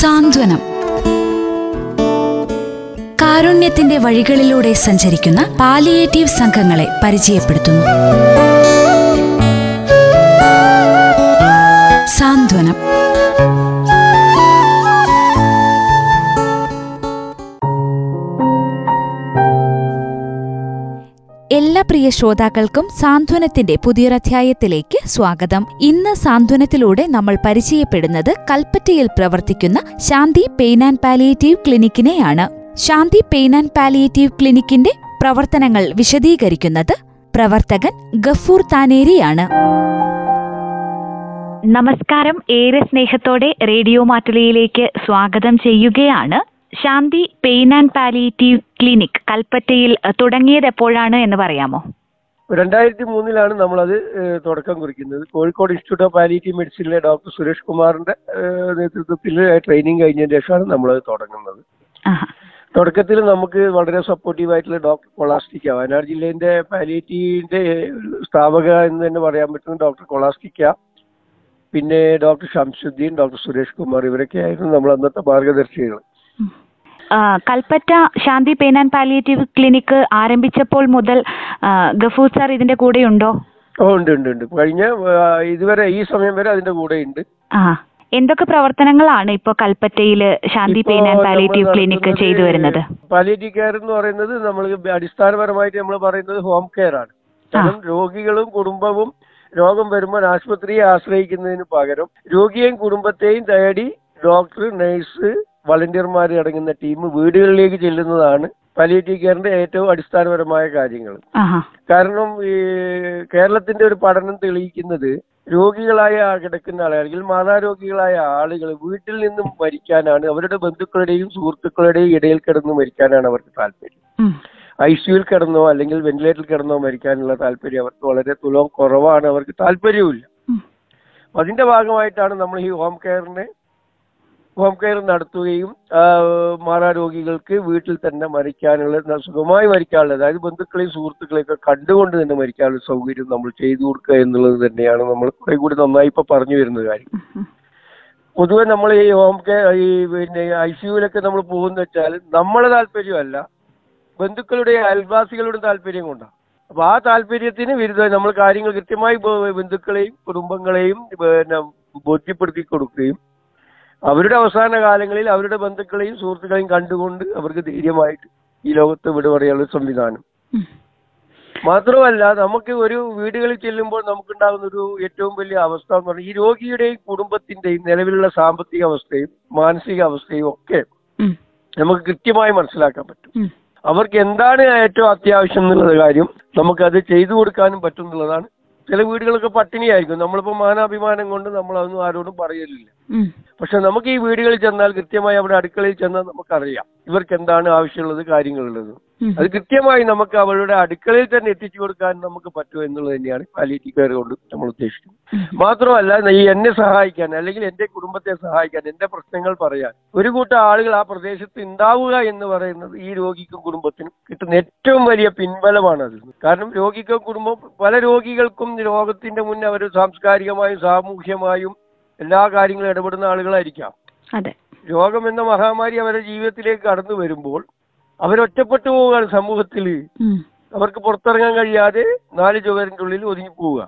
സാന്ത്വനം. കാരുണ്യത്തിന്റെ വഴികളിലൂടെ സഞ്ചരിക്കുന്ന പാലിയേറ്റീവ് സംഘങ്ങളെ പരിചയപ്പെടുത്തുന്നു. സാന്ത്വനം. പ്രിയ ശ്രോതാക്കൾക്കും സാന്ത്വനത്തിന്റെ പുതിയൊരധ്യായത്തിലേക്ക് സ്വാഗതം. ഇന്ന് സാന്ത്വനത്തിലൂടെ നമ്മൾ പരിചയപ്പെടുന്നത് കൽപ്പറ്റയിൽ പ്രവർത്തിക്കുന്ന ശാന്തി പെയിൻ ആൻഡ് പാലിയേറ്റീവ് ക്ലിനിക്കിനെയാണ്. ശാന്തി പെയിൻ ആൻഡ് പാലിയേറ്റീവ് ക്ലിനിക്കിന്റെ പ്രവർത്തനങ്ങൾ വിശദീകരിക്കുന്നത് പ്രവർത്തകൻ ഗഫൂർ താനേരിയാണ്. നമസ്കാരം. ഏറെ സ്നേഹത്തോടെ റേഡിയോ മാറ്റുലയിലേക്ക് സ്വാഗതം ചെയ്യുകയാണ് Shanti pain and palliative clinic കൽപ്പറ്റയിൽ തുടങ്ങിയത് എപ്പോഴാണ് എന്ന് പറയാമോ? രണ്ടായിരത്തി മൂന്നിലാണ് നമ്മളത് തുടക്കം കുറിക്കുന്നത്. കോഴിക്കോട് ഇൻസ്റ്റിറ്റ്യൂട്ട് ഓഫ് പാലിയേറ്റീവ് മെഡിസിനിലെ ഡോക്ടർ സുരേഷ് കുമാറിന്റെ നേതൃത്വത്തിൽ ട്രെയിനിങ് കഴിഞ്ഞതിന് ശേഷമാണ് നമ്മളത് തുടങ്ങുന്നത്. തുടക്കത്തിൽ നമുക്ക് വളരെ സപ്പോർട്ടീവ് ആയിട്ടുള്ള ഡോക്ടർ കൊളാസ്റ്റിക്ക വയനാട് ജില്ലയിന്റെ പാലിയേറ്റീവിന്റെ സ്ഥാപക എന്ന് തന്നെ പറയാൻ പറ്റുന്ന ഡോക്ടർ കൊളാസ്റ്റിക്ക പിന്നെ ഡോക്ടർ ഷംസുദ്ദീൻ ഡോക്ടർ സുരേഷ് കുമാർ ഇവരൊക്കെ ആയിരുന്നു നമ്മൾ അന്നത്തെ മാർഗദർശികൾ. Kalpetta Shanti pain and palliative clinic ആരംഭിച്ചപ്പോൾ മുതൽ ഗഫൂർ സാർ ഇതിന്റെ കൂടെയുണ്ടോ? ഓ ഉണ്ട് ഉണ്ട് ഉണ്ട്. കഴിഞ്ഞ ഇതുവരെ ഈ സമയം വരെ അതിന്റെ കൂടെ ഉണ്ട് ആ എന്തൊക്കെ പ്രവർത്തനങ്ങളാണ് ഇപ്പോൾ കൽപ്പറ്റയിൽ Shanti pain and palliative clinic ചെയ്തു വരുന്നത്? പാലിയേറ്റീവ് കെയർ എന്ന് പറയുന്നത് നമ്മൾ അടിസ്ഥാനപരമായിട്ട് നമ്മൾ പറയുന്നത് ഹോം കെയർ ആണ്. കാരണം രോഗികളും കുടുംബവും രോഗം വരുമ്പോൾ ആശുപത്രിയെ ആശ്രയിക്കുന്നതിന് പകരം രോഗിയെയും കുടുംബത്തെയും തേടി ഡോക്ടർ നഴ്സ് വളണ്ടിയർമാർ അടങ്ങുന്ന ടീം വീടുകളിലേക്ക് ചെല്ലുന്നതാണ് പാലിയേറ്റീവ് കെയറിന്റെ ഏറ്റവും അടിസ്ഥാനപരമായ കാര്യങ്ങൾ. കാരണം ഈ കേരളത്തിന്റെ ഒരു പഠനം തെളിയിക്കുന്നത് രോഗികളായ കിടക്കുന്ന ആളുകൾ അല്ലെങ്കിൽ മാതാരോഗികളായ ആളുകൾ വീട്ടിൽ നിന്നും മരിക്കാനാണ് അവരുടെ ബന്ധുക്കളുടെയും സുഹൃത്തുക്കളുടെയും ഇടയിൽ കിടന്ന് മരിക്കാനാണ് അവർക്ക് താല്പര്യം. ഐ സിയുയിൽ കിടന്നോ അല്ലെങ്കിൽ വെന്റിലേറ്ററിൽ കിടന്നോ മരിക്കാനുള്ള താല്പര്യം അവർക്ക് വളരെ തുലവും കുറവാണ് അവർക്ക് താല്പര്യവുമില്ല. ഇല്ല അതിന്റെ ഭാഗമായിട്ടാണ് നമ്മൾ ഈ ഹോം കെയറിനെ ഹോം കെയർ നടത്തുകയും മാറാരോഗികൾക്ക് വീട്ടിൽ തന്നെ മരിക്കാനുള്ള സുഖമായി മരിക്കാനുള്ള അതായത് ബന്ധുക്കളെയും സുഹൃത്തുക്കളെയൊക്കെ കണ്ടുകൊണ്ട് തന്നെ മരിക്കാനുള്ള സൗകര്യം നമ്മൾ ചെയ്തു കൊടുക്കുക എന്നുള്ളത് തന്നെയാണ് നമ്മൾ കുറെ കൂടി നന്നായി ഇപ്പൊ പറഞ്ഞു വരുന്ന കാര്യം. പൊതുവെ നമ്മൾ ഈ ഹോം കെയർ ഈ പിന്നെ ഐ സിയുലൊക്കെ നമ്മൾ പോകുന്ന വെച്ചാൽ നമ്മളെ താല്പര്യമല്ല ബന്ധുക്കളുടെ അയൽവാസികളുടെ താല്പര്യം കൊണ്ടാണ്. അപ്പൊ ആ താല്പര്യത്തിന് വിരുദ്ധമായി നമ്മൾ കാര്യങ്ങൾ കൃത്യമായി ബന്ധുക്കളെയും കുടുംബങ്ങളെയും പിന്നെ ബോധ്യപ്പെടുത്തി കൊടുക്കുകയും അവരുടെ അവസാന കാലങ്ങളിൽ അവരുടെ ബന്ധുക്കളെയും സുഹൃത്തുക്കളെയും കണ്ടുകൊണ്ട് അവർക്ക് ധൈര്യമായിട്ട് ഈ ലോകത്ത് വിട പറയാനുള്ള സംവിധാനം. മാത്രമല്ല നമുക്ക് ഒരു വീടുകളിൽ ചെല്ലുമ്പോൾ നമുക്കുണ്ടാകുന്ന ഒരു ഏറ്റവും വലിയ അവസ്ഥ എന്ന് പറഞ്ഞാൽ ഈ രോഗിയുടെയും കുടുംബത്തിന്റെയും നിലവിലുള്ള സാമ്പത്തിക അവസ്ഥയും മാനസിക അവസ്ഥയും ഒക്കെ നമുക്ക് കൃത്യമായി മനസ്സിലാക്കാൻ പറ്റും. അവർക്ക് എന്താണ് ഏറ്റവും അത്യാവശ്യം എന്നുള്ള കാര്യം നമുക്കത് ചെയ്തു കൊടുക്കാനും പറ്റും എന്നുള്ളതാണ് ചില വീടുകളൊക്കെ പട്ടിണിയായിരിക്കും നമ്മളിപ്പോ മാനാഭിമാനം കൊണ്ട് നമ്മൾ അതൊന്നും ആരോടും പറയലില്ല. പക്ഷെ നമുക്ക് ഈ വീടുകളിൽ ചെന്നാൽ കൃത്യമായി അവിടെ അടുക്കളയിൽ ചെന്നാൽ നമുക്കറിയാം ഇവർക്ക് എന്താണ് ആവശ്യമുള്ളത് കാര്യങ്ങളുള്ളത്. അത് കൃത്യമായി നമുക്ക് അവരുടെ അടുക്കളയിൽ തന്നെ എത്തിച്ചു കൊടുക്കാൻ നമുക്ക് പറ്റുമോ എന്നുള്ളത് തന്നെയാണ് പാലിയേറ്റീവ് കെയർ കൊണ്ട് നമ്മൾ ഉദ്ദേശിക്കുന്നത്. മാത്രമല്ല ഈ എന്നെ സഹായിക്കാൻ അല്ലെങ്കിൽ എന്റെ കുടുംബത്തെ സഹായിക്കാൻ എന്റെ പ്രശ്നങ്ങൾ പറയാൻ ഒരു കൂട്ടം ആളുകൾ ആ പ്രദേശത്ത് ഉണ്ടാവുക എന്ന് പറയുന്നത് ഈ രോഗിക്കും കുടുംബത്തിനും കിട്ടുന്ന ഏറ്റവും വലിയ പിൻബലമാണ് അത്. കാരണം രോഗിക്കും കുടുംബം പല രോഗികൾക്കും രോഗത്തിന്റെ മുന്നേ അവർ സാംസ്കാരികമായും സാമൂഹ്യമായും എല്ലാ കാര്യങ്ങളും ഇടപെടുന്ന ആളുകളായിരിക്കാം. അതെ. രോഗം എന്ന മഹാമാരി അവരുടെ ജീവിതത്തിലേക്ക് കടന്നു വരുമ്പോൾ അവരൊറ്റപ്പെട്ടു പോവുകയാണ് സമൂഹത്തിൽ അവർക്ക് പുറത്തിറങ്ങാൻ കഴിയാതെ നാല് ചുവരിന്റെ ഉള്ളിൽ ഒതുങ്ങി പോവുക.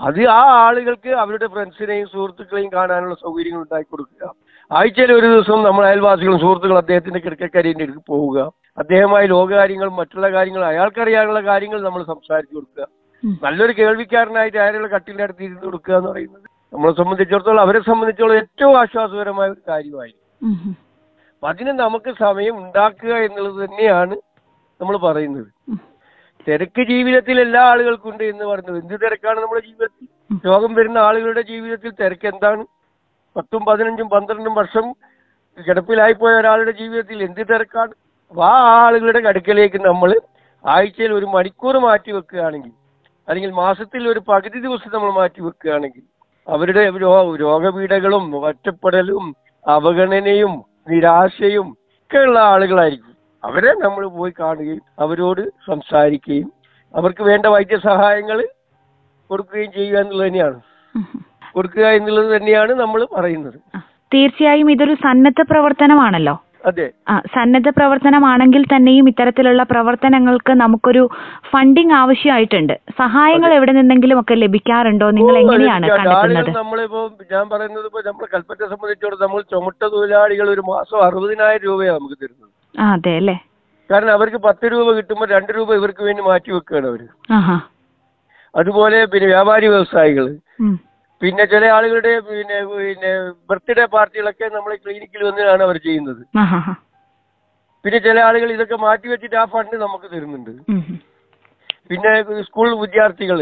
അത് ആ ആളുകൾക്ക് അവരുടെ ഫ്രണ്ട്സിനെയും സുഹൃത്തുക്കളെയും കാണാനുള്ള സൗകര്യങ്ങൾ ഉണ്ടാക്കി കൊടുക്കുക. ആഴ്ചയിൽ ഒരു ദിവസം നമ്മൾ അയൽവാസികളും സുഹൃത്തുക്കളും അദ്ദേഹത്തിന്റെ കിടക്കക്കരീന്റെ അടുത്ത് പോവുക. അദ്ദേഹമായ ലോകകാര്യങ്ങളും മറ്റുള്ള കാര്യങ്ങൾ അയാൾക്കറിയാനുള്ള കാര്യങ്ങൾ നമ്മൾ സംസാരിച്ചു കൊടുക്കുക. നല്ലൊരു കേൾവിക്കാരനായിട്ട് അയാളുടെ കട്ടിലിന്റെ അടുത്ത് ഇരുന്ന് കൊടുക്കുക എന്ന് പറയുന്നത് നമ്മളെ സംബന്ധിച്ചിടത്തോളം അവരെ സംബന്ധിച്ചിടത്തോളം ഏറ്റവും ആശ്വാസകരമായ ഒരു കാര്യമായിരിക്കും. അപ്പൊ അതിന് നമുക്ക് സമയം ഉണ്ടാക്കുക എന്നുള്ളത് തന്നെയാണ് നമ്മൾ പറയുന്നത്. തിരക്ക് ജീവിതത്തിൽ എല്ലാ ആളുകൾക്കും ഉണ്ട് എന്ന് പറയുന്നത്. എന്ത് തിരക്കാണ് നമ്മുടെ ജീവിതത്തിൽ. രോഗം വരുന്ന ആളുകളുടെ ജീവിതത്തിൽ തിരക്ക് എന്താണ്? പത്തും പതിനഞ്ചും പന്ത്രണ്ടും വർഷം കിടപ്പിലായിപ്പോയ ഒരാളുടെ ജീവിതത്തിൽ എന്ത് തിരക്കാണ്? ആ ആളുകളുടെ കടുക്കലേക്ക് നമ്മൾ ആഴ്ചയിൽ ഒരു മണിക്കൂർ മാറ്റി വെക്കുകയാണെങ്കിൽ അല്ലെങ്കിൽ മാസത്തിൽ ഒരു പകുതി ദിവസം നമ്മൾ മാറ്റി വെക്കുകയാണെങ്കിൽ അവരുടെ രോഗപീഠകളും ഒറ്റപ്പെടലും അവഗണനയും നിരാശയും ഒക്കെയുള്ള ആളുകളായിരിക്കും. അവരെ നമ്മൾ പോയി കാണുകയും അവരോട് സംസാരിക്കുകയും അവർക്ക് വേണ്ട വൈദ്യസഹായങ്ങൾ കൊടുക്കുകയും ചെയ്യുക എന്നുള്ളത് തന്നെയാണ്. കൊടുക്കുക എന്നുള്ളത് തന്നെയാണ് നമ്മൾ പറയുന്നത്. തീർച്ചയായും ഇതൊരു സന്നദ്ധ പ്രവർത്തനമാണല്ലോ. സന്നദ്ധ പ്രവർത്തനമാണെങ്കിൽ തന്നെയും ഇത്തരത്തിലുള്ള പ്രവർത്തനങ്ങൾക്ക് നമുക്കൊരു ഫണ്ടിങ് ആവശ്യമായിട്ടുണ്ട്. സഹായങ്ങൾ എവിടെ നിന്നെങ്കിലും ഒക്കെ ലഭിക്കാറുണ്ടോ? നിങ്ങൾ എങ്ങനെയാണ് കണ്ടെത്തുന്നത്? നമ്മളിപ്പോ ഞാൻ പറയുന്നത് ഇപ്പൊ നമ്മൾ കൽപ്പറ്റ സംബന്ധിച്ചോളം നമ്മൾ ചുമട്ട തൊഴിലാളികൾ ഒരു മാസം അറുപതിനായിരം രൂപയാണ് നമുക്ക് തരുന്നത്. അതെ അല്ലേ? കാരണം അവർക്ക് പത്ത് രൂപ കിട്ടുമ്പോൾ രണ്ട് രൂപ ഇവർക്ക് വേണ്ടി മാറ്റി വെക്കുകയാണ് അവർ. അതുപോലെ പിന്നെ വ്യാപാരി വ്യവസായികൾ ഉം. പിന്നെ ചില ആളുകളുടെ പിന്നെ പിന്നെ ബർത്ത്ഡേ പാർട്ടികളൊക്കെ നമ്മൾ ക്ലിനിക്കിൽ വന്നിട്ടാണ് അവർ ചെയ്യുന്നത്. പിന്നെ ചില ആളുകൾ ഇതൊക്കെ മാറ്റി വെച്ചിട്ട് ആ ഫണ്ട് നമുക്ക് തരുന്നുണ്ട്. പിന്നെ സ്കൂൾ വിദ്യാർത്ഥികൾ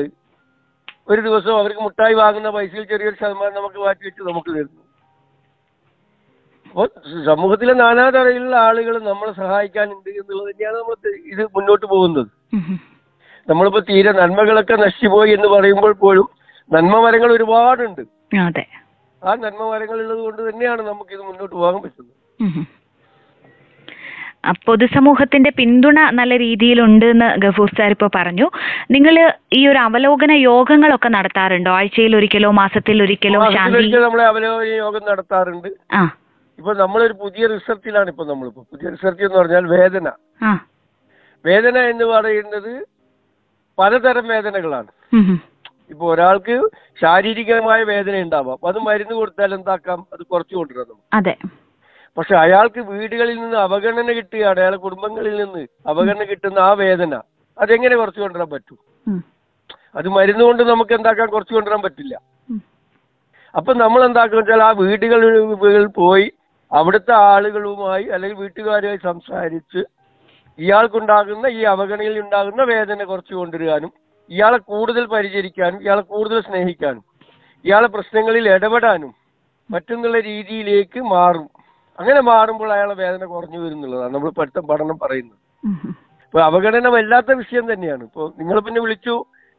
ഒരു ദിവസം അവർക്ക് മുട്ടായി വാങ്ങുന്ന പൈസയിൽ ചെറിയൊരു ശതമാനം നമുക്ക് മാറ്റി വെച്ച് നമുക്ക് തരുന്നു. അപ്പോൾ സമൂഹത്തിലെ നാനാതരയിലുള്ള ആളുകൾ നമ്മളെ സഹായിക്കാനുണ്ട് എന്നുള്ളത് തന്നെയാണ് നമ്മൾ ഇത് മുന്നോട്ട് പോകുന്നത്. നമ്മളിപ്പോ തീരെ നന്മകളൊക്കെ നശിച്ചുപോയി എന്ന് പറയുമ്പോൾ പോലും നന്മ മരങ്ങൾ ഒരുപാടുണ്ട് അതെ. ആ നന്മ മരങ്ങൾ ഉള്ളത് കൊണ്ട് തന്നെയാണ് നമുക്ക് ഇത് മുന്നോട്ട് പോകാൻ പറ്റുന്നത്. പൊതുസമൂഹത്തിന്റെ പിന്തുണ നല്ല രീതിയിലുണ്ട് എന്ന് ഗഫൂർ സാർ ഇപ്പോൾ പറഞ്ഞു. നിങ്ങൾ ഈ ഒരു അവലോകന യോഗങ്ങളൊക്കെ നടത്താറുണ്ടോ? ആഴ്ചയിൽ ഒരിക്കലോ മാസത്തിൽ ഒരിക്കലോ നമ്മളെ അവലോകന യോഗം നടത്താറുണ്ട്. ആ. ഇപ്പൊ നമ്മളൊരു പുതിയ റിസർച്ചിലാണ് ഇപ്പൊ നമ്മളിപ്പോ. പുതിയ റിസർച്ച് എന്ന് പറഞ്ഞാൽ വേദന. വേദന എന്ന് പറയുന്നത് പലതരം വേദനകളാണ്. ഇപ്പൊ ഒരാൾക്ക് ശാരീരികമായ വേദന ഉണ്ടാവാം. അപ്പൊ അത് മരുന്ന് കൊടുത്താൽ എന്താക്കാം? അത് കുറച്ചു കൊണ്ടുവരാം നമുക്ക്. അതെ. പക്ഷെ അയാൾക്ക് വീടുകളിൽ നിന്ന് അവഗണന കിട്ടുകയാണ്. അയാളെ കുടുംബങ്ങളിൽ നിന്ന് അവഗണന കിട്ടുന്ന ആ വേദന. അതെങ്ങനെ കുറച്ചു കൊണ്ടുവരാൻ പറ്റും? അത് മരുന്ന് കൊണ്ട് നമുക്ക് എന്താക്കാൻ കുറച്ചു കൊണ്ടുവരാൻ പറ്റില്ല. അപ്പൊ നമ്മൾ എന്താക്കുക വെച്ചാൽ ആ വീടുകളിൽ പോയി അവിടുത്തെ ആളുകളുമായി അല്ലെങ്കിൽ വീട്ടുകാരുമായി സംസാരിച്ച് ഇയാൾക്കുണ്ടാകുന്ന ഈ അവഗണനയിൽ ഉണ്ടാകുന്ന വേദന കുറച്ച് കൊണ്ടുവരാനും ഇയാളെ കൂടുതൽ പരിചരിക്കാനും ഇയാളെ കൂടുതൽ സ്നേഹിക്കാനും ഇയാളെ പ്രശ്നങ്ങളിൽ ഇടപെടാനും മറ്റെന്നുള്ള രീതിയിലേക്ക് മാറും. അങ്ങനെ മാറുമ്പോൾ അയാളെ വേദന കുറഞ്ഞു വരുന്നുള്ളതാണ് നമ്മൾ പഠിത്ത പഠനം പറയുന്നത്. ഇപ്പൊ അവഗണന വല്ലാത്ത വിഷയം തന്നെയാണ്. ഇപ്പൊ നിങ്ങൾ പിന്നെ വിളിച്ചു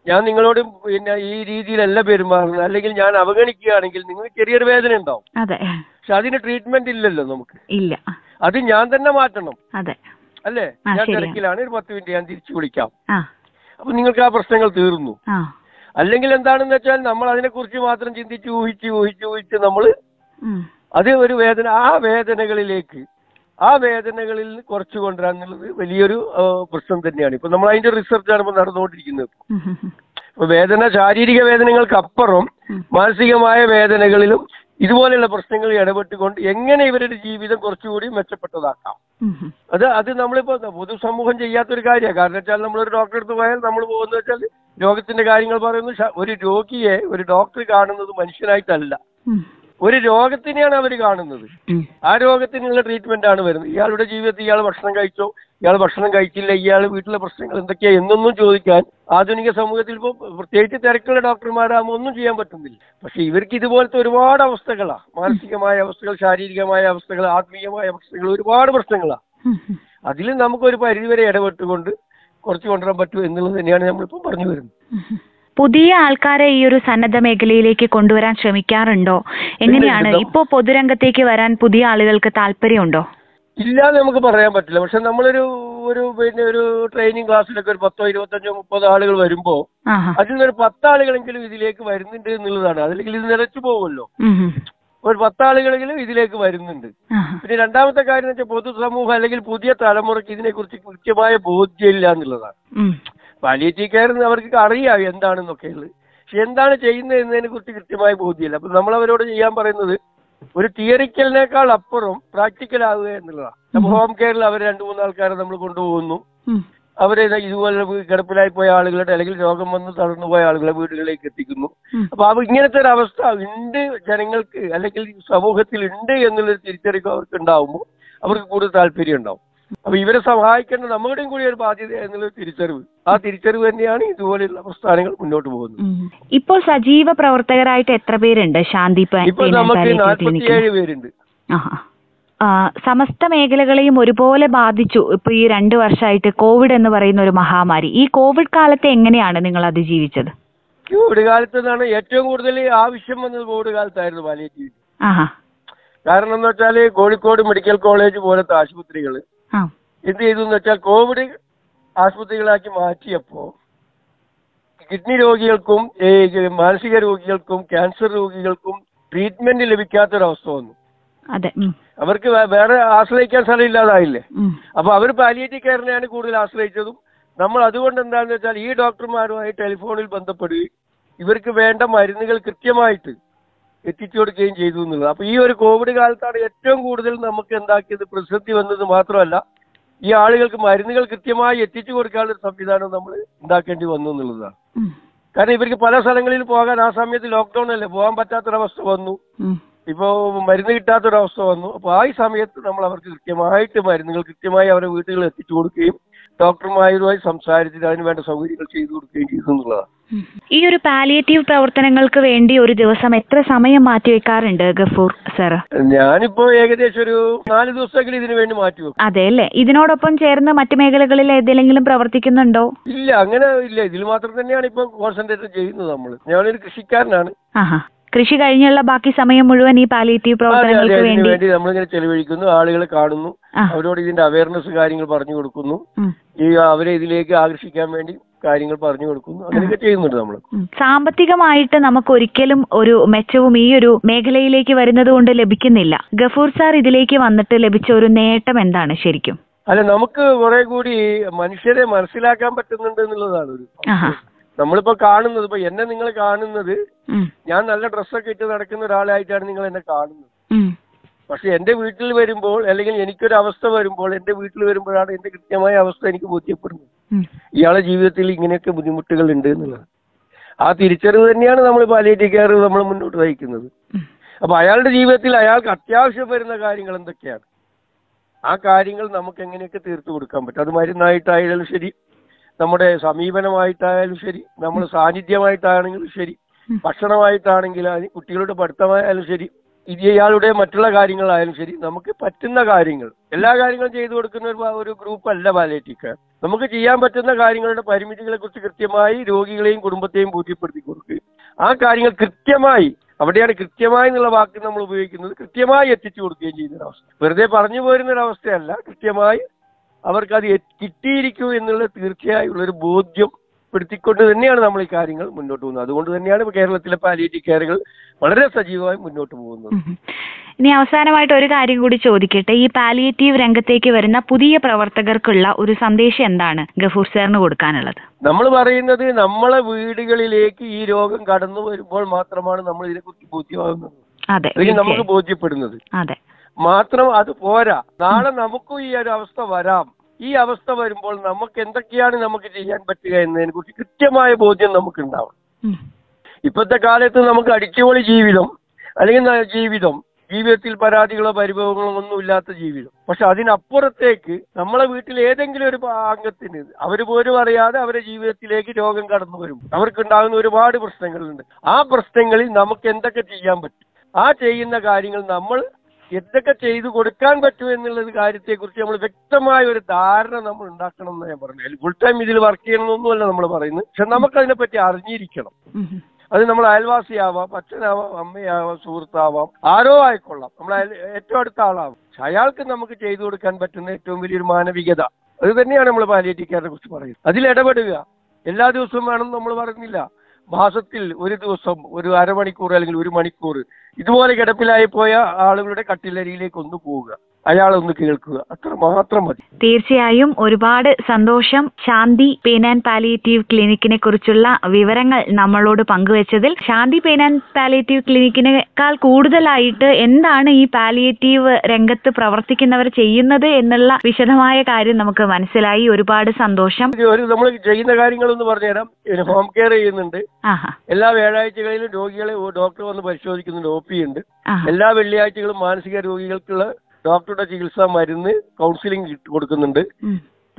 ഞാൻ നിങ്ങളോട് പിന്നെ ഈ രീതിയിലല്ല പെരുമാറുന്നത്. അല്ലെങ്കിൽ ഞാൻ അവഗണിക്കുകയാണെങ്കിൽ നിങ്ങൾക്ക് ചെറിയൊരു വേദന ഉണ്ടാവും. പക്ഷെ അതിന് ട്രീറ്റ്മെന്റ് ഇല്ലല്ലോ നമുക്ക്. ഇല്ല. അത് ഞാൻ തന്നെ മാറ്റണം. അല്ലേ? ഞാൻ. തിരക്കിലാണ്. ഒരു പത്ത് മിനിറ്റ് ഞാൻ തിരിച്ചു വിളിക്കാം. അപ്പൊ നിങ്ങൾക്ക് ആ പ്രശ്നങ്ങൾ തീർന്നു. അല്ലെങ്കിൽ എന്താണെന്ന് വെച്ചാൽ നമ്മൾ അതിനെക്കുറിച്ച് മാത്രം ചിന്തിച്ച് ഊഹിച്ച് ഊഹിച്ച് ഊഹിച്ച് നമ്മൾ. അത് ഒരു വേദന ആ വേദനകളിലേക്ക് ആ വേദനകളിൽ കുറച്ച് കൊണ്ടുവരാന്നുള്ളത് വലിയൊരു പ്രശ്നം തന്നെയാണ്. ഇപ്പൊ നമ്മൾ അതിന്റെ റിസർച്ചാണ് ഇപ്പൊ നടന്നുകൊണ്ടിരിക്കുന്നത്. വേദന ശാരീരിക വേദനകൾക്കപ്പുറം മാനസികമായ വേദനകളിലും ഇതുപോലെയുള്ള പ്രശ്നങ്ങളിൽ ഇടപെട്ടുകൊണ്ട് എങ്ങനെ ഇവരുടെ ജീവിതം കുറച്ചുകൂടി മെച്ചപ്പെട്ടതാക്കാം. അത് അത് നമ്മളിപ്പോ പൊതുസമൂഹം ചെയ്യാത്തൊരു കാര്യമാണ്. കാരണം വെച്ചാൽ ഒരു ഡോക്ടറെ അടുത്ത് പോയാൽ നമ്മൾ പോകുന്ന വെച്ചാൽ രോഗത്തിന്റെ കാര്യങ്ങൾ പറയുന്നു. ഒരു രോഗിയെ ഒരു ഡോക്ടർ കാണുന്നത് മനുഷ്യനായിട്ടല്ല. ഒരു രോഗത്തിനെയാണ് അവർ കാണുന്നത്. ആ രോഗത്തിനുള്ള ട്രീറ്റ്മെന്റ് ആണ് വരുന്നത് ഇയാളുടെ ജീവിതത്തിൽ ഇയാൾ ഭക്ഷണം കഴിച്ചോ ഇയാൾ ഭക്ഷണം കഴിച്ചില്ല ഇയാൾ വീട്ടിലെ പ്രശ്നങ്ങൾ എന്തൊക്കെയാ എന്നൊന്നും ചോദിക്കാൻ ആധുനിക സമൂഹത്തിൽ ഇപ്പോൾ പ്രത്യേകിച്ച് തിരക്കുള്ള ഡോക്ടർമാരാകുമ്പോൾ ഒന്നും ചെയ്യാൻ പറ്റുന്നില്ല പക്ഷെ ഇവർക്ക് ഇതുപോലത്തെ ഒരുപാട് അവസ്ഥകളാ മാനസികമായ അവസ്ഥകൾ ശാരീരികമായ അവസ്ഥകൾ ആത്മീയമായ അവസ്ഥകൾ ഒരുപാട് പ്രശ്നങ്ങളാ ഉം. ഉം. അതിൽ നമുക്കൊരു പരിധിവരെ ഇടപെട്ടുകൊണ്ട് കുറച്ച് കൊണ്ടുവരാൻ പറ്റും എന്നുള്ളത് തന്നെയാണ് നമ്മളിപ്പോൾ പറഞ്ഞു വരുന്നത് പുതിയ ആൾക്കാരെ ഈ ഒരു സന്നദ്ധ മേഖലയിലേക്ക് കൊണ്ടുവരാൻ ശ്രമിക്കാറുണ്ടോ? എങ്ങനെയാണ്. ഇപ്പോ പൊതുരംഗത്തേക്ക് വരാൻ പുതിയ ആളുകൾക്ക് താല്പര്യമുണ്ടോ? ഇല്ലാന്ന് നമുക്ക് പറയാൻ പറ്റില്ല. പക്ഷെ നമ്മളൊരു ഒരു പിന്നെ ഒരു ട്രെയിനിങ് ക്ലാസ്സിലൊക്കെ ഒരു പത്തോ ഇരുപത്തഞ്ചോ മുപ്പതോ ആളുകൾ വരുമ്പോ അതിൽ നിന്ന് ഒരു പത്താളുകളെങ്കിലും ഇതിലേക്ക് വരുന്നുണ്ട് എന്നുള്ളതാണ്. അല്ലെങ്കിൽ ഇത് നിറച്ചു പോകുമല്ലോ. ഒരു പത്താളുകളെങ്കിലും ഇതിലേക്ക് വരുന്നുണ്ട്. പിന്നെ രണ്ടാമത്തെ കാര്യം എന്ന് വെച്ചാൽ പൊതുസമൂഹം അല്ലെങ്കിൽ പുതിയ തലമുറയ്ക്ക് ഇതിനെക്കുറിച്ച് കൃത്യമായ ബോധ്യമില്ല എന്നുള്ളതാണ്. പാലിയേറ്റീവ് കെയർ അവർക്ക് അറിയാം എന്താണെന്നൊക്കെ. ഉള്ളത് പക്ഷെ എന്താണ് ചെയ്യുന്നത് എന്നതിനെ കുറിച്ച് കൃത്യമായ ബോധ്യമില്ല. അപ്പൊ നമ്മൾ അവരോട് ചെയ്യാൻ പറയുന്നത് ഒരു തിയറിക്കലിനേക്കാൾ അപ്പുറം പ്രാക്ടിക്കൽ ആവുക എന്നുള്ളതാണ് അപ്പൊ ഹോം കെയറിൽ അവർ രണ്ടു മൂന്ന് ആൾക്കാരെ നമ്മൾ കൊണ്ടുപോകുന്നു. അവരെ ഇതാ ഇതുപോലെ കിടപ്പിലായി പോയ ആളുകളുടെ അല്ലെങ്കിൽ രോഗം വന്ന് തളർന്നു പോയ ആളുകളെ വീടുകളിലേക്ക് എത്തിക്കുന്നു. അപ്പൊ അവ ഇങ്ങനത്തെ ഒരു അവസ്ഥ ഉണ്ട് ജനങ്ങൾക്ക് അല്ലെങ്കിൽ സമൂഹത്തിൽ ഉണ്ട് എന്നുള്ളൊരു തിരിച്ചറിവ് അവർക്ക് ഉണ്ടാവുമ്പോൾ അവർക്ക് കൂടുതൽ താല്പര്യം ഉണ്ടാവും. അപ്പൊ ഇവരെ സഹായിക്കേണ്ട നമ്മുടെയും കൂടി ഒരു ബാധ്യത എന്നുള്ള തിരിച്ചറിവ്. ആ തിരിച്ചറിവ് തന്നെയാണ് ഇതുപോലെയുള്ള പ്രസ്ഥാനങ്ങൾ മുന്നോട്ട് പോകുന്നത്. ഇപ്പോൾ സജീവ പ്രവർത്തകരായിട്ട് എത്ര പേരുണ്ട്? ശാന്തി ഇപ്പൊ നമുക്ക്? നാൽപ്പത്തിയേഴ് പേരുണ്ട്. സമസ്ത മേഖലകളെയും ഒരുപോലെ ബാധിച്ചു ഇപ്പൊ ഈ രണ്ട് വർഷമായിട്ട് കോവിഡ് എന്ന് പറയുന്ന ഒരു മഹാമാരി. ഈ കോവിഡ് കാലത്തെ എങ്ങനെയാണ് നിങ്ങൾ അതിജീവിച്ചത്? കോവിഡ് കാലത്ത് ഏറ്റവും കൂടുതൽ ആവശ്യം വന്നത് കോവിഡ് കാലത്തായിരുന്നു പാലിയേറ്റീവ്. ആഹാ. കാരണം എന്ന് വെച്ചാൽ കോഴിക്കോട് മെഡിക്കൽ കോളേജ് പോലത്തെ ആശുപത്രികൾ ആ എന്ത് ചെയ്തു എന്ന് വെച്ചാൽ കോവിഡ് ആശുപത്രികളാക്കി മാറ്റിയപ്പോ കിഡ്നി രോഗികൾക്കും മാനസിക രോഗികൾക്കും ക്യാൻസർ രോഗികൾക്കും ട്രീറ്റ്മെന്റ് ലഭിക്കാത്തൊരവസ്ഥ വന്നു. അതെ അവർക്ക് വേറെ ആശ്രയിക്കാൻ സ്ഥലം ഇല്ലാതായില്ലേ അപ്പൊ അവർ പാലിയേറ്റീവ് കെയറിനെയാണ് കൂടുതൽ ആശ്രയിച്ചതും. നമ്മൾ അതുകൊണ്ട് എന്താണെന്ന് വെച്ചാൽ ഈ ഡോക്ടർമാരുമായി ടെലിഫോണിൽ ബന്ധപ്പെടുകയും ഇവർക്ക് വേണ്ട മരുന്നുകൾ കൃത്യമായിട്ട് എത്തിച്ചു കൊടുക്കുകയും ചെയ്തു എന്നുള്ളത്. അപ്പൊ ഈ ഒരു കോവിഡ് കാലത്താണ് ഏറ്റവും കൂടുതൽ നമുക്ക് എന്താക്കിയത്? പ്രതിസന്ധി വന്നത് മാത്രമല്ല ഈ ആളുകൾക്ക് മരുന്നുകൾ കൃത്യമായി എത്തിച്ചു കൊടുക്കാനുള്ള ഒരു സംവിധാനം നമ്മൾ ഉണ്ടാക്കേണ്ടി വന്നു എന്നുള്ളതാണ്. കാരണം ഇവർക്ക് പല സ്ഥലങ്ങളിൽ പോകാൻ ആ സമയത്ത് ലോക്ക്ഡൌൺ അല്ലേ? പോകാൻ പറ്റാത്തൊരവസ്ഥ വന്നു. ഉം. ഇപ്പോ മരുന്ന് കിട്ടാത്തൊരവസ്ഥ വന്നു. അപ്പോൾ ആ സമയത്ത് നമ്മൾ അവർക്ക് കൃത്യമായിട്ട് മരുന്നുകൾ കൃത്യമായി അവരുടെ വീട്ടുകളിൽ എത്തിച്ചു കൊടുക്കുകയും ഡോക്ടർമാരുമായി സംസാരിച്ചിട്ട് അതിന് വേണ്ട സൗകര്യങ്ങൾ ചെയ്തു കൊടുക്കുകയും ചെയ്തു എന്നുള്ളതാണ്. ഈ ഒരു പാലിയേറ്റീവ് പ്രവർത്തനങ്ങൾക്ക് വേണ്ടി ഒരു ദിവസം എത്ര സമയം മാറ്റി വെക്കാറുണ്ട് ഗഫൂർ സർ ഞാനിപ്പോ ഏകദേശം ഒരു നാല് ദിവസമെങ്കിലും ഇതിനു വേണ്ടി മാറ്റി വെക്കും. അതെ അല്ലേ? ഇതിനോടൊപ്പം ചേർന്ന് മറ്റു മേഖലകളിൽ ഏതെങ്കിലും പ്രവർത്തിക്കുന്നുണ്ടോ? ഇല്ല അങ്ങനെ ഇല്ല. ഇതിൽ മാത്രം തന്നെയാണ് ഇപ്പൊ കോൺസെൻട്രേറ്റ് ചെയ്യുന്നത് നമ്മൾ ഞാനൊരു കൃഷിക്കാരനാണ്. ആഹാ. കൃഷി കഴിഞ്ഞുള്ള ബാക്കി സമയം മുഴുവൻ ഈ പാലിയേറ്റീവ് പ്രവർത്തനങ്ങൾക്ക് വേണ്ടി. വേണ്ടി നമ്മളിങ്ങനെ ചെലവഴിക്കുന്നു ആളുകളെ കാണുന്നു അവരോട് ഇതിന്റെ അവയർനെസ് കാര്യങ്ങൾ പറഞ്ഞു കൊടുക്കുന്നു. ഈ അവരെ ഇതിലേക്ക് ആകർഷിക്കാൻ വേണ്ടി കാര്യങ്ങൾ പറഞ്ഞു കൊടുക്കുന്നു. അങ്ങനെയൊക്കെ ചെയ്യുന്നുണ്ട് നമ്മൾ സാമ്പത്തികമായിട്ട് നമുക്ക് ഒരിക്കലും ഒരു മെച്ചവും ഈ ഒരു മേഖലയിലേക്ക് വരുന്നത് കൊണ്ട് ലഭിക്കുന്നില്ല. ഗഫൂർ സാർ ഇതിലേക്ക് വന്നിട്ട് ലഭിച്ച ഒരു നേട്ടം എന്താണ് ശരിക്കും? അല്ല നമുക്ക് കുറെ കൂടി മനുഷ്യരെ മനസ്സിലാക്കാൻ പറ്റുന്നുണ്ട് എന്നുള്ളതാണ് ഒരു നമ്മളിപ്പോ കാണുന്നത് ഇപ്പൊ എന്നെ നിങ്ങൾ കാണുന്നത് ഞാൻ നല്ല ഡ്രസ്സൊക്കെ ഇട്ട് നടക്കുന്ന ഒരാളായിട്ടാണ് നിങ്ങൾ എന്നെ കാണുന്നത്. പക്ഷെ എന്റെ വീട്ടിൽ വരുമ്പോൾ അല്ലെങ്കിൽ എനിക്കൊരു അവസ്ഥ വരുമ്പോൾ എന്റെ വീട്ടിൽ വരുമ്പോഴാണ് എന്റെ കൃത്യമായ അവസ്ഥ എനിക്ക് ബോധ്യപ്പെടുന്നത്. ഇയാളെ ജീവിതത്തിൽ ഇങ്ങനെയൊക്കെ ബുദ്ധിമുട്ടുകൾ ഉണ്ട് എന്നുള്ളത്. ആ തിരിച്ചറിവ് തന്നെയാണ് നമ്മൾ പാലിയേറ്റീവ് കെയർ നമ്മൾ മുന്നോട്ട് നയിക്കുന്നത്. അപ്പൊ അയാളുടെ ജീവിതത്തിൽ അയാൾക്ക് അത്യാവശ്യം വരുന്ന കാര്യങ്ങൾ എന്തൊക്കെയാണ്? ആ കാര്യങ്ങൾ നമുക്ക് എങ്ങനെയൊക്കെ തീർത്തു കൊടുക്കാൻ പറ്റും? അത് മരുന്നായിട്ടായാലും ശരി നമ്മുടെ സമീപനമായിട്ടായാലും ശരി നമ്മൾ സാന്നിധ്യമായിട്ടാണെങ്കിലും ശരി. ഭക്ഷണമായിട്ടാണെങ്കിലും കുട്ടികളുടെ പഠിത്തമായാലും ശരി ഇത് ഇയാളുടെ മറ്റുള്ള കാര്യങ്ങളായാലും ശരി നമുക്ക് പറ്റുന്ന കാര്യങ്ങൾ എല്ലാ കാര്യങ്ങളും ചെയ്തു കൊടുക്കുന്ന ഒരു ഒരു ഗ്രൂപ്പ് അല്ല പാലിയേറ്റീവ് കെയർ നമുക്ക് ചെയ്യാൻ പറ്റുന്ന കാര്യങ്ങളുടെ പരിമിതികളെ കുറിച്ച് കൃത്യമായി രോഗികളെയും കുടുംബത്തെയും ബോധ്യപ്പെടുത്തി കൊടുക്കുകയും ആ കാര്യങ്ങൾ കൃത്യമായി അവിടെയാണ് കൃത്യമായി എന്നുള്ള വാക്ക് നമ്മൾ ഉപയോഗിക്കുന്നത് കൃത്യമായി എത്തിച്ചു കൊടുക്കുകയും ചെയ്യുന്ന ഒരു അവസ്ഥ വെറുതെ പറഞ്ഞു പോരുന്ന കൃത്യമായി അവർക്ക് അത് കിട്ടിയിരിക്കൂ എന്നുള്ള തീർച്ചയായുള്ള ഒരു ബോധ്യം പെടുത്തിക്കൊണ്ട് തന്നെയാണ് നമ്മൾ ഈ കാര്യങ്ങൾ മുന്നോട്ട് പോകുന്നത്. അതുകൊണ്ട് തന്നെയാണ് കേരളത്തിലെ പാലിയേറ്റീവ് കെയറുകൾ വളരെ സജീവമായി മുന്നോട്ട് പോകുന്നത്. ഇനി അവസാനമായിട്ട് ഒരു കാര്യം കൂടി ചോദിക്കട്ടെ. ഈ പാലിയേറ്റീവ് രംഗത്തേക്ക് വരുന്ന പുതിയ പ്രവർത്തകർക്കുള്ള ഒരു സന്ദേശം എന്താണ് ഗഫൂർ സാറിന് കൊടുക്കാനുള്ളത്? നമ്മൾ പറയുന്നത് നമ്മളെ വീടുകളിലേക്ക് ഈ രോഗം കടന്നു വരുമ്പോൾ മാത്രമാണ് നമ്മൾ ഇതിനെക്കുറിച്ച് ബോധ്യമാകുന്നത്. അതെ അല്ലെങ്കിൽ നമുക്ക്. ബോധ്യപ്പെടുന്നത്. അതെ. മാത്രം അത് പോരാ. നാളെ നമുക്കും ഈ ഒരു അവസ്ഥ വരാം. ഈ അവസ്ഥ വരുമ്പോൾ നമുക്ക് എന്തൊക്കെയാണ് നമുക്ക് ചെയ്യാൻ പറ്റുക എന്നതിനെ കുറിച്ച് കൃത്യമായ ബോധ്യം നമുക്ക് ഉണ്ടാവും ഇപ്പോഴത്തെ കാലത്ത് നമുക്ക് അടിച്ചുപൊളി ജീവിതം അല്ലെങ്കിൽ ജീവിതം ജീവിതത്തിൽ പരാതികളോ പരിഭവങ്ങളോ ഒന്നും ഇല്ലാത്ത ജീവിതം. പക്ഷെ അതിനപ്പുറത്തേക്ക് നമ്മളെ വീട്ടിൽ ഏതെങ്കിലും ഒരു അംഗത്തിന് അവർ പോലും അറിയാതെ അവരുടെ ജീവിതത്തിലേക്ക് രോഗം കടന്നു വരും. അവർക്കുണ്ടാകുന്ന ഒരുപാട് പ്രശ്നങ്ങളുണ്ട്. ആ പ്രശ്നങ്ങളിൽ നമുക്ക് എന്തൊക്കെ ചെയ്യാൻ പറ്റും? ആ ചെയ്യുന്ന കാര്യങ്ങൾ നമ്മൾ എന്തൊക്കെ ചെയ്തു കൊടുക്കാൻ പറ്റൂ എന്നുള്ള കാര്യത്തെ കുറിച്ച് നമ്മൾ വ്യക്തമായ ഒരു ധാരണ നമ്മൾ ഉണ്ടാക്കണം എന്ന് ഞാൻ പറഞ്ഞു ഫുൾ ടൈം ഇതിൽ വർക്ക് ചെയ്യണമെന്നൊന്നുമല്ല നമ്മൾ പറയുന്നത്. പക്ഷെ നമുക്ക് നമുക്കതിനെപ്പറ്റി അറിഞ്ഞിരിക്കണം. അത് നമ്മൾ അയൽവാസിയാവാം അച്ഛനാവാം അമ്മയാവാം സുഹൃത്താവാം ആരോ ആയിക്കൊള്ളാം. നമ്മൾ ഏറ്റവും അടുത്ത ആളാവാം. പക്ഷെ അയാൾക്ക് നമുക്ക് ചെയ്തു കൊടുക്കാൻ പറ്റുന്ന ഏറ്റവും വലിയൊരു മാനവികത അത് തന്നെയാണ് നമ്മൾ പാലിയേറ്റിക്കാരെ കുറിച്ച് പറയുന്നത്. അതിൽ ഇടപെടുക. എല്ലാ ദിവസവും വേണം നമ്മൾ പറയുന്നില്ല മാസത്തിൽ ഒരു ദിവസം ഒരു അരമണിക്കൂർ അല്ലെങ്കിൽ ഒരു മണിക്കൂർ ഇതുപോലെ കിടപ്പിലായി പോയ ആളുകളുടെ കട്ടിലരിയിലേക്ക് ഒന്ന് പോവുക. അയാളൊന്ന് കേൾക്കുക. അത്ര മാത്രം മതി. തീർച്ചയായും ഒരുപാട് സന്തോഷം ശാന്തി പെയിൻ ആൻഡ് പാലിയേറ്റീവ് ക്ലിനിക്കിനെ കുറിച്ചുള്ള വിവരങ്ങൾ നമ്മളോട് പങ്കുവച്ചതിൽ. ശാന്തി പെയിൻ ആൻഡ് പാലിയേറ്റീവ് ക്ലിനിക്കിനേക്കാൾ കൂടുതലായിട്ട് എന്താണ് ഈ പാലിയേറ്റീവ് രംഗത്ത് പ്രവർത്തിക്കുന്നവർ ചെയ്യുന്നത് എന്നുള്ള വിശദമായ കാര്യം നമുക്ക് മനസ്സിലായി. ഒരുപാട് സന്തോഷം. ഒരു നമ്മൾ ചെയ്യുന്ന കാര്യങ്ങൾ എന്ന് പറഞ്ഞുതരാം ഹോം കെയർ ചെയ്യുന്നുണ്ട്. എല്ലാ വ്യാഴാഴ്ചകളിലും രോഗികളെ ഡോക്ടർ വന്ന് പരിശോധിക്കുന്നുണ്ട്. ഒ പി ഉണ്ട്. എല്ലാ വെള്ളിയാഴ്ചകളും മാനസിക രോഗികൾക്കുള്ള ഡോക്ടറുടെ ചികിത്സ മരുന്ന് കൗൺസിലിംഗ് കൊടുക്കുന്നുണ്ട്.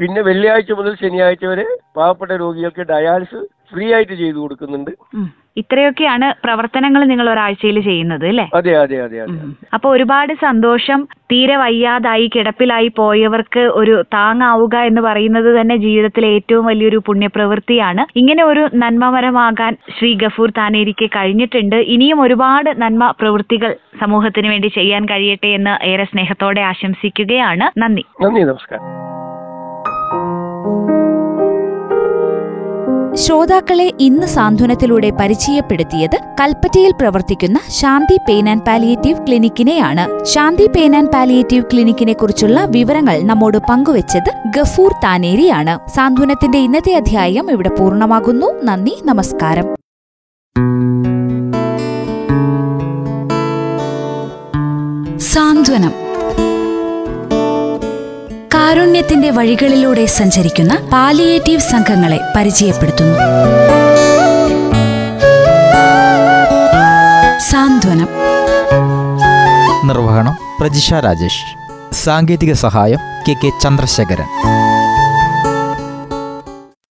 പിന്നെ വെള്ളിയാഴ്ച മുതൽ ശനിയാഴ്ച വരെ പാവപ്പെട്ട രോഗികൾക്ക് ഡയാലിസിസ് ഫ്രീ ആയിട്ട് ചെയ്തു കൊടുക്കുന്നുണ്ട്. ഇത്രയൊക്കെയാണ് പ്രവർത്തനങ്ങൾ നിങ്ങൾ ഒരാഴ്ചയിൽ ചെയ്യുന്നത് അല്ലേ? അതെ അതെ അതെ അതെ. അപ്പൊ ഒരുപാട് സന്തോഷം. തീരെ വയ്യാതായി കിടപ്പിലായി പോയവർക്ക് ഒരു താങ്ങാവുക എന്ന് പറയുന്നത് തന്നെ ജീവിതത്തിലെ ഏറ്റവും വലിയൊരു പുണ്യപ്രവൃത്തിയാണ്. ഇങ്ങനെ ഒരു നന്മമരമാകാൻ ശ്രീ ഗഫൂർ താനേരിക്ക് കഴിഞ്ഞിട്ടുണ്ട്. ഇനിയും ഒരുപാട് നന്മ പ്രവൃത്തികൾ സമൂഹത്തിന് വേണ്ടി ചെയ്യാൻ കഴിയട്ടെ എന്ന് ഏറെ സ്നേഹത്തോടെ ആശംസിക്കുകയാണ്. നന്ദി. നന്ദി നമസ്കാരം. ശ്രോതാക്കളെ ഇന്ന് സാന്ത്വനത്തിലൂടെ പരിചയപ്പെടുത്തിയത് കൽപ്പറ്റയിൽ പ്രവർത്തിക്കുന്ന ശാന്തി പെയിൻ ആൻഡ് പാലിയേറ്റീവ് ക്ലിനിക്കിനെയാണ്. ശാന്തി പെയിൻ ആൻഡ് പാലിയേറ്റീവ് ക്ലിനിക്കിനെ കുറിച്ചുള്ള വിവരങ്ങൾ നമ്മോട് പങ്കുവച്ചത് ഗഫൂർ താനേരിയാണ്. സാന്ത്വനത്തിന്റെ ഇന്നത്തെ അധ്യായം ഇവിടെ പൂർണമാകുന്നു. നന്ദി നമസ്കാരം. സാന്ത്വനം. കാരുണ്യത്തിന്റെ വഴികളിലൂടെ സഞ്ചരിക്കുന്ന പാലിയേറ്റീവ് സംഘങ്ങളെ പരിചയപ്പെടുത്തുന്നു. സാന്ത്വനം. നിർവഹണം പ്രജിഷ രാജേഷ്. സാങ്കേതിക സഹായം കെ കെ ചന്ദ്രശേഖരൻ.